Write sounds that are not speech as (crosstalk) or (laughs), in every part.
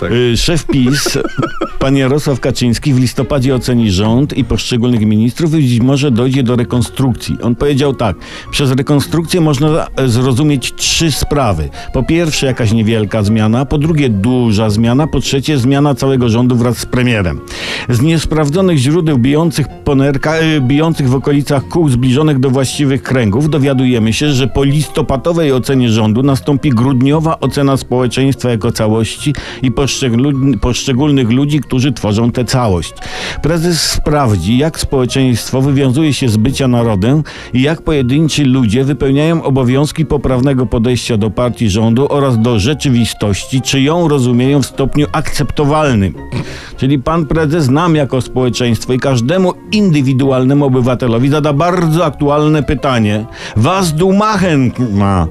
Tak. Y, Szef PiS, pan Jarosław Kaczyński, w listopadzie oceni rząd i poszczególnych ministrów i być może dojdzie do rekonstrukcji. On powiedział tak: przez rekonstrukcję można e, zrozumieć trzy sprawy. Po pierwsze, jakaś niewielka zmiana, po drugie, duża zmiana, po trzecie, zmiana całego rządu wraz z premierem. Z niesprawdzonych źródeł bijących, po e, bijących w okolicach kół zbliżonych do właściwych kręgów dowiadujemy się, że po listopadowej ocenie rządu nastąpi grudniowa ocena społeczeństwa jako całości i poszczególnych, poszczególnych ludzi, którzy tworzą tę całość. Prezes sprawdzi, jak społeczeństwo wywiązuje się z bycia narodem i jak pojedynczy ludzie wypełniają obowiązki poprawnego podejścia do partii rządu oraz do rzeczywistości, czy ją rozumieją w stopniu akceptowalnym. Czyli pan prezes nam jako społeczeństwo i każdemu indywidualnemu obywatelowi zada bardzo aktualne pytanie. Was du machen ma.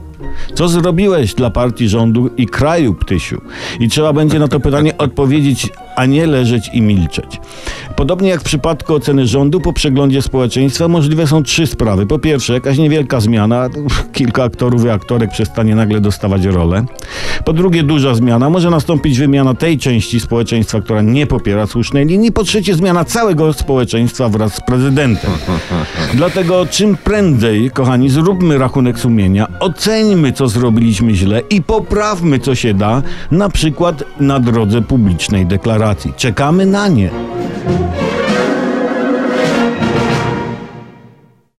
Co zrobiłeś dla partii rządu i kraju, Ptysiu? I trzeba będzie na to pytanie odpowiedzieć, a nie leżeć i milczeć. Podobnie jak w przypadku oceny rządu, po przeglądzie społeczeństwa możliwe są trzy sprawy. Po pierwsze, jakaś niewielka zmiana, kilka aktorów i aktorek przestanie nagle dostawać rolę. Po drugie, duża zmiana, może nastąpić wymiana tej części społeczeństwa, która nie popiera słusznej linii. Po trzecie, zmiana całego społeczeństwa wraz z prezydentem. (laughs) Dlatego czym prędzej, kochani, zróbmy rachunek sumienia, oceńmy, co zrobiliśmy źle i poprawmy, co się da, na przykład na drodze publicznej deklaracji. Czekamy na nie.